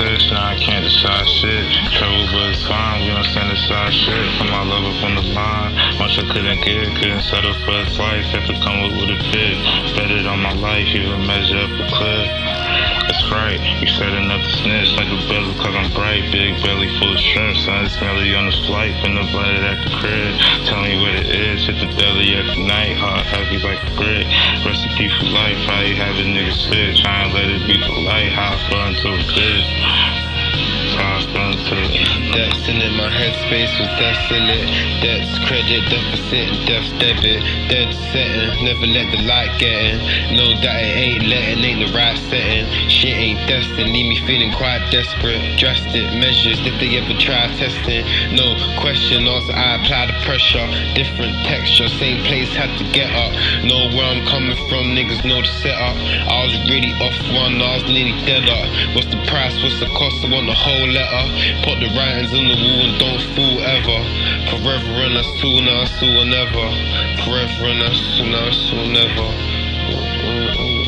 now I can't decide shit. Trouble, but it's fine, we don't stand aside shit. Put my love up on the line, much I couldn't get, couldn't settle for the life. Have to come up with a bit, bet it on my life, even measure up a clip fright. You said enough to snitch like a belly, cause I'm bright. Big belly full of shrimp, son. It's melody on the flight. Been up at at the crib. Tell me what it is. Hit the belly at the night. Hot, heavy like a brick. Recipe for life. How you have a nigga spit. Try and let it be the light, hot on to a bitch responsible. That's in my headspace was desolate. That's credit deficit death debit. Dead setting, never let the light get in. Know that it ain't letting, ain't the right setting. Shit ain't destined, leave me feeling quite desperate. Drastic measures if they ever try testing. No question, also I apply the pressure. Different texture, same place, had to get up. Know where I'm coming from, niggas know the setup. I was really off one, I was nearly dead up. What's the price, what's the cost? I want the whole letter. Put the writings in the wall and don't fool ever. Forever and a soon, I soon never. Forever and a soon, I soon never. Mm, mm, mm.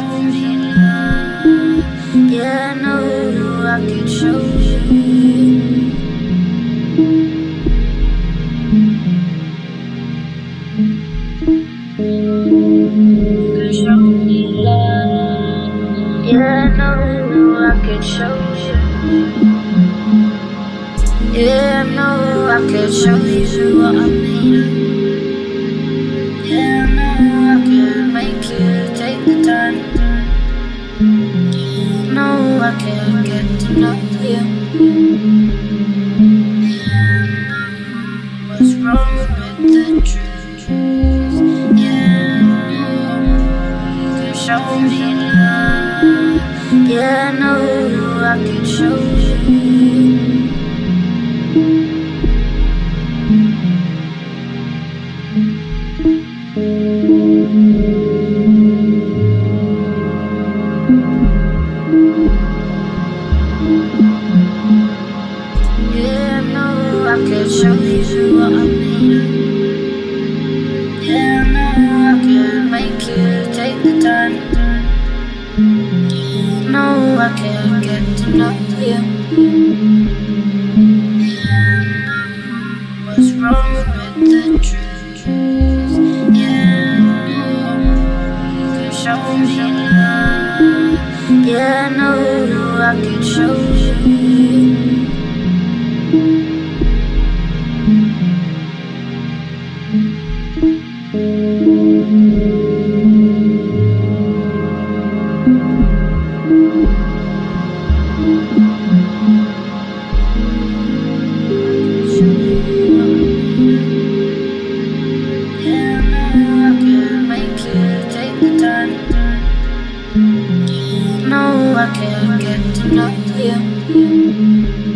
Won't be. Yeah, I know who I could show you. I can't get enough of you.